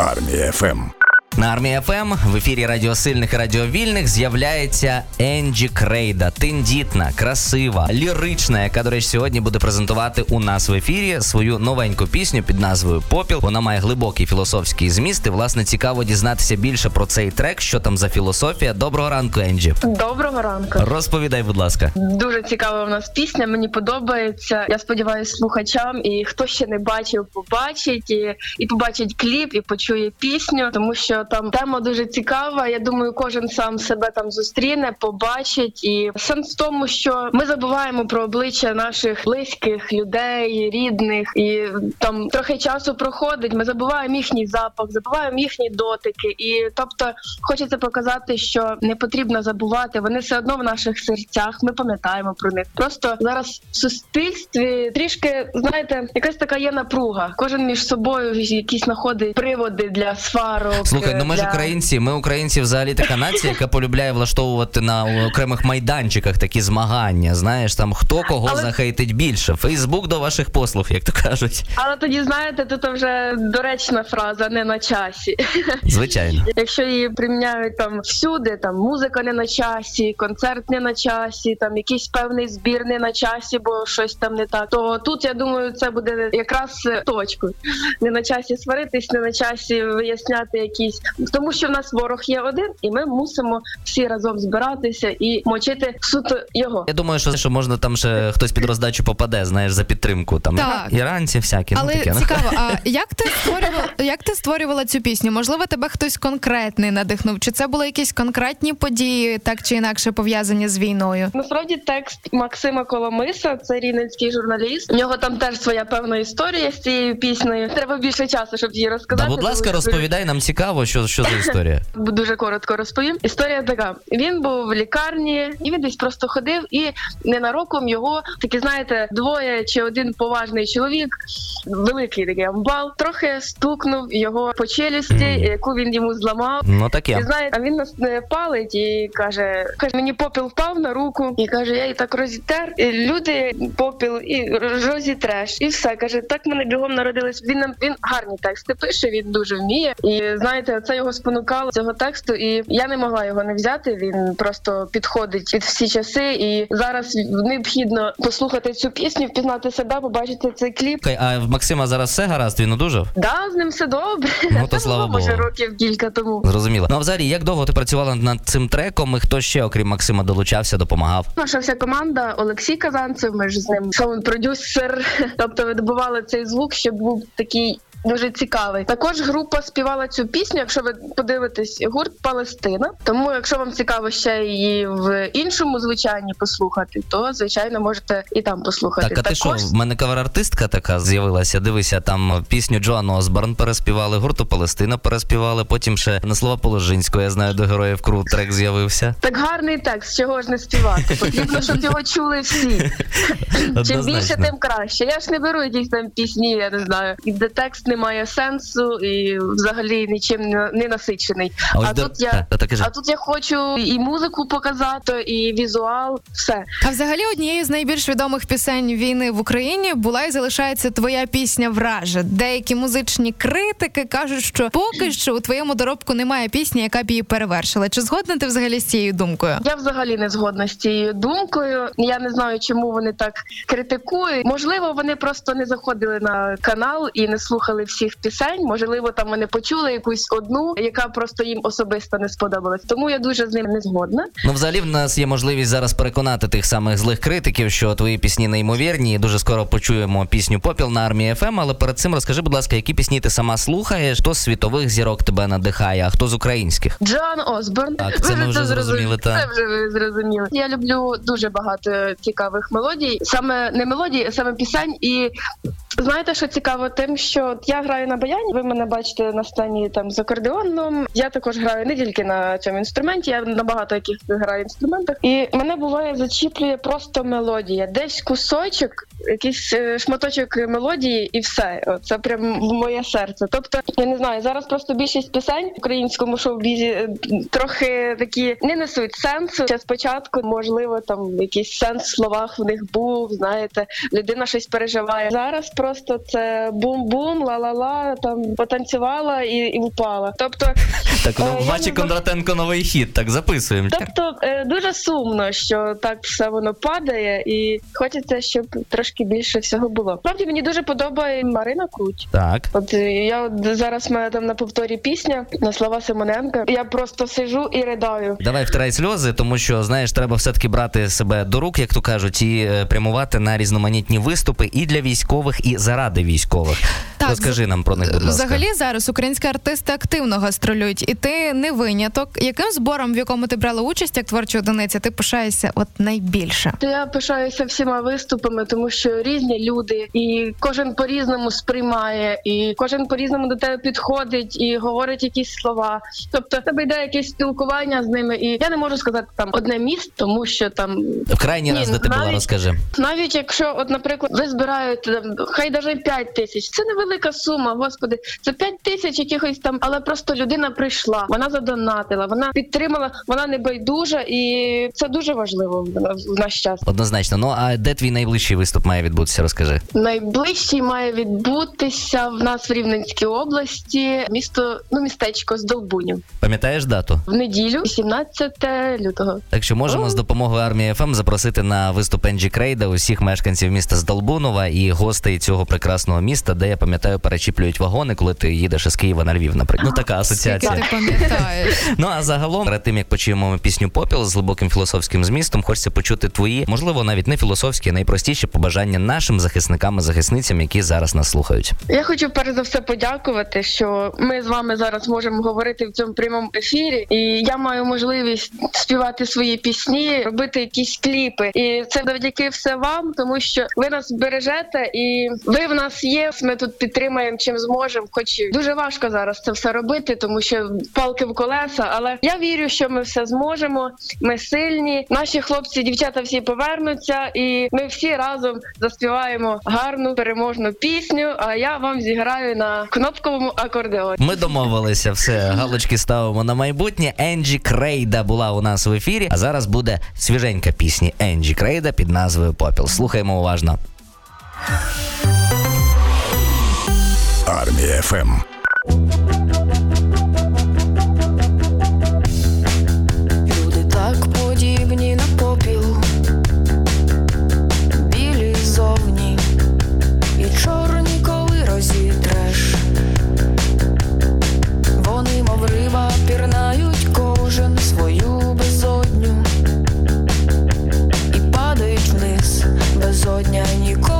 Армія ФМ. На армії ФМ в ефірі Радіосильних і Радіовільних з'являється Енджі Крейда, тендітна, красива, лірична, яка, до речі, сьогодні буде презентувати у нас в ефірі свою новеньку пісню під назвою Попіл. Вона має глибокий філософський зміст. І, власне, цікаво дізнатися більше про цей трек, що там за філософія. Доброго ранку, Енджі. Доброго ранку. Розповідай, будь ласка. Дуже цікава у нас пісня. Мені подобається. Я сподіваюся, слухачам, і хто ще не бачив, побачить і, і побачить кліп, і почує пісню, тому що там тема дуже цікава. Я думаю, кожен сам себе там зустріне, побачить. І сенс в тому, що ми забуваємо про обличчя наших близьких людей, рідних, і там трохи часу проходить. Ми забуваємо їхній запах, забуваємо їхні дотики. І тобто хочеться показати, що не потрібно забувати. Вони все одно в наших серцях. Ми пам'ятаємо про них. Просто зараз в суспільстві трішки знаєте, якась така є напруга. Кожен між собою якісь знаходить приводи для сварок. Слухай, ну ми ж українці. Ми українці взагалі така нація, яка полюбляє влаштовувати на окремих майданчиках такі змагання. Знаєш, там хто кого Але- захейтить більше. Фейсбук до ваших послуг, як то кажуть. Але тоді знаєте, тут вже доречна фраза не на часі. Звичайно. Якщо її приміняють там всюди, там музика не на часі, концерт не на часі, там якийсь певний збір не на часі, бо щось там не так. То тут я думаю, це буде якраз точкою. Не на часі сваритись, не на часі виясняти якісь, тому що в нас ворог є один, і ми мусимо всі разом збиратися і мочити суто його. Я думаю, що, що можна там ще хтось під роздачу попаде, знаєш, за підтримку. Там Так. іранці всякі. Але ну, таке, ну. цікаво, а як ти створювала, як ти створювала цю пісню? Можливо, тебе хтось конкретний надихнув? Чи це були якісь конкретні події, так чи інакше пов'язані з війною? Насправді текст Максима Коломиса, це рівненський журналіст. У нього там теж своя певна історія з цією піснею. Треба більше часу, щоб її Та, розказати. будь ласка, розповідай, нам цікаво, що, що за історія. дуже- коротко розповім. Історія така: він був в лікарні, і він десь просто ходив, і ненароком його такі, знаєте, двоє чи один поважний чоловік, великий такий амбал, трохи стукнув його по челюсті, Мгм. яку він йому зламав. Ну І таке. знаєте, а він нас не палить і каже: каже, мені попіл впав на руку, і каже, я її так розітер. І люди попіл і розітреш. І все каже, так мене бігом народились. Він нам він гарні тексти пише, він дуже вміє. І знаєте, це його спонукало цього тексту. І я не могла його не взяти. Він просто підходить під всі часи. І зараз необхідно послухати цю пісню, впізнати себе, побачити цей кліп. А в Максима зараз все гаразд, він одужав? Да, з ним все добре. Ну, то слава було, може років кілька тому. Зрозуміло. Ну а взагалі, як довго ти працювала над цим треком, і хто ще, окрім Максима, долучався, допомагав? Наша вся команда Олексій Казанцев. Ми ж з ним саунд-продюсер. Тобто видобували цей звук, щоб був такий. Дуже цікавий. Також група співала цю пісню. Якщо ви подивитесь, гурт Палестина. Тому, якщо вам цікаво ще її в іншому звучанні послухати, то звичайно можете і там послухати. Так, а ти що, в мене кавер-артистка така з'явилася. Дивися, там пісню Джоан Осборн переспівали, гурту Палестина переспівали, потім ще на слова Положинського, я знаю, до героїв Крут трек з'явився. так гарний текст, чого ж не співати. Потрібно, щоб його чули всі. Чим більше, тим краще. Я ж не беру якісь там пісні, я не знаю, де текст не має сенсу і взагалі нічим не, не насичений. А А до- тут я Та, та, та, а тут я хочу і музику показати, і візуал, все. А взагалі однією з найбільш відомих пісень війни в Україні була і залишається твоя пісня Враже. Деякі музичні критики кажуть, що поки що у твоєму доробку немає пісні, яка б її перевершила. Чи згодна ти взагалі з цією думкою? Я взагалі не згодна з цією думкою. Я не знаю, чому вони так критикують. Можливо, вони просто не заходили на канал і не слухали всіх пісень. Можливо, там вони почули якусь одну, яка просто їм особисто не сподобалась. Тому я дуже з ним не згодна. Ну, взагалі, в нас є можливість зараз переконати тих самих злих критиків, що твої пісні неймовірні. Дуже скоро почуємо пісню Попіл на армії ФМ. Але перед цим розкажи, будь ласка, які пісні ти сама слухаєш, хто з світових зірок тебе надихає, а хто з українських? Джоан Осборн. Так, це ви ми вже зрозуміли, так. Це вже ви зрозуміли. Я люблю дуже багато цікавих мелодій, саме не мелодій, а саме пісень. І знаєте, що цікаво, тим, що я граю на баяні. Ви мене бачите на сцені там з акордеоном. Я також граю не тільки на цьому інструменті, я на багато яких граю інструментах. І мене буває зачіплює просто мелодія. Десь кусочок, якийсь е, шматочок мелодії, і все. О, Це прям в моє серце. Тобто, я не знаю, зараз просто більшість пісень в українському шоу-бізі е, трохи такі не несуть сенсу. Ще спочатку, можливо, там якийсь сенс в словах в них був. Знаєте, людина щось переживає. Зараз просто це бум-бум, ла-ла-ла, там потанцювала і, і впала. Тобто, Так, ну, Е, Вачі Кондратенко новий хіт, так записуємо. тобто е, дуже сумно, що так все воно падає, і хочеться, щоб трошки більше всього було. Справді мені дуже подобає Марина Круть. Так. От я от зараз в мене там на повторі пісня на слова Симоненка. Я просто сижу і ридаю. Давай втирай сльози, тому що знаєш, треба все-таки брати себе до рук, як то кажуть, і е, прямувати на різноманітні виступи і для військових, і заради військових. Так, Розкажи нам про них, будь ласка. Взагалі зараз українські артисти активно гастролюють, і ти не виняток. Яким збором, в якому ти брала участь як творча одиниця, ти пишаєшся от найбільше? То я пишаюся всіма виступами, тому що різні люди, і кожен по-різному сприймає, і кожен по-різному до тебе підходить і говорить якісь слова. Тобто в тебе йде якесь спілкування з ними, і я не можу сказати там одне місце, тому що там крайній раз, де ти була, розкажи. Навіть якщо, от, наприклад, ви збираєте там, хай навіть 5 тисяч, це невелика сума, господи, це 5 тисяч якихось там, але просто людина прийшла, вона задонатила, вона підтримала, вона не байдужа, і це дуже важливо в наш час. Однозначно. Ну а де твій найближчий виступ має відбутися? Розкажи. Найближчий має відбутися в нас в Рівненській області, місто, ну містечко з Долбунів Пам'ятаєш дату? в неділю, 17 лютого. Так що можемо О. з допомогою армії ФМ запросити на виступ Енджі Крейда усіх мешканців міста Здолбунова і гостей цього прекрасного міста, де я пам'ятаю, перечіплюють вагони, коли ти їдеш із Києва на Львів, наприклад. Ну така асоціація. ти пам'ятаєш? Ну а загалом, перед тим як почуємо пісню Попіл з глибоким філософським змістом, хочеться почути твої, можливо, навіть не філософські, найпростіші побажання нашим захисникам і захисницям, які зараз нас слухають. Я хочу перш за все подякувати, що ми з вами зараз можемо говорити в цьому прямому ефірі, і я маю можливість співати свої пісні, робити якісь кліпи. І це завдяки все вам, тому що ви нас бережете, і ви в нас є. Ми тут підтримаємо чим зможемо. Хоч дуже важко зараз це все робити, тому що палки в колеса. Але я вірю, що ми все зможемо. Ми сильні. Наші хлопці, дівчата всі повернуться, і ми всі разом заспіваємо гарну переможну пісню. А я вам зіграю на кнопковому акордеоні. Ми домовилися, все галочки ставимо на майбутнє. Енджі Крейда була у нас в ефірі. А зараз буде свіженька пісня Енджі Крейда під назвою Попіл. Слухаємо уважно. Армія ФМ. Безодня ніколи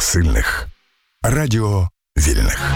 Сильних. Радіо вільних.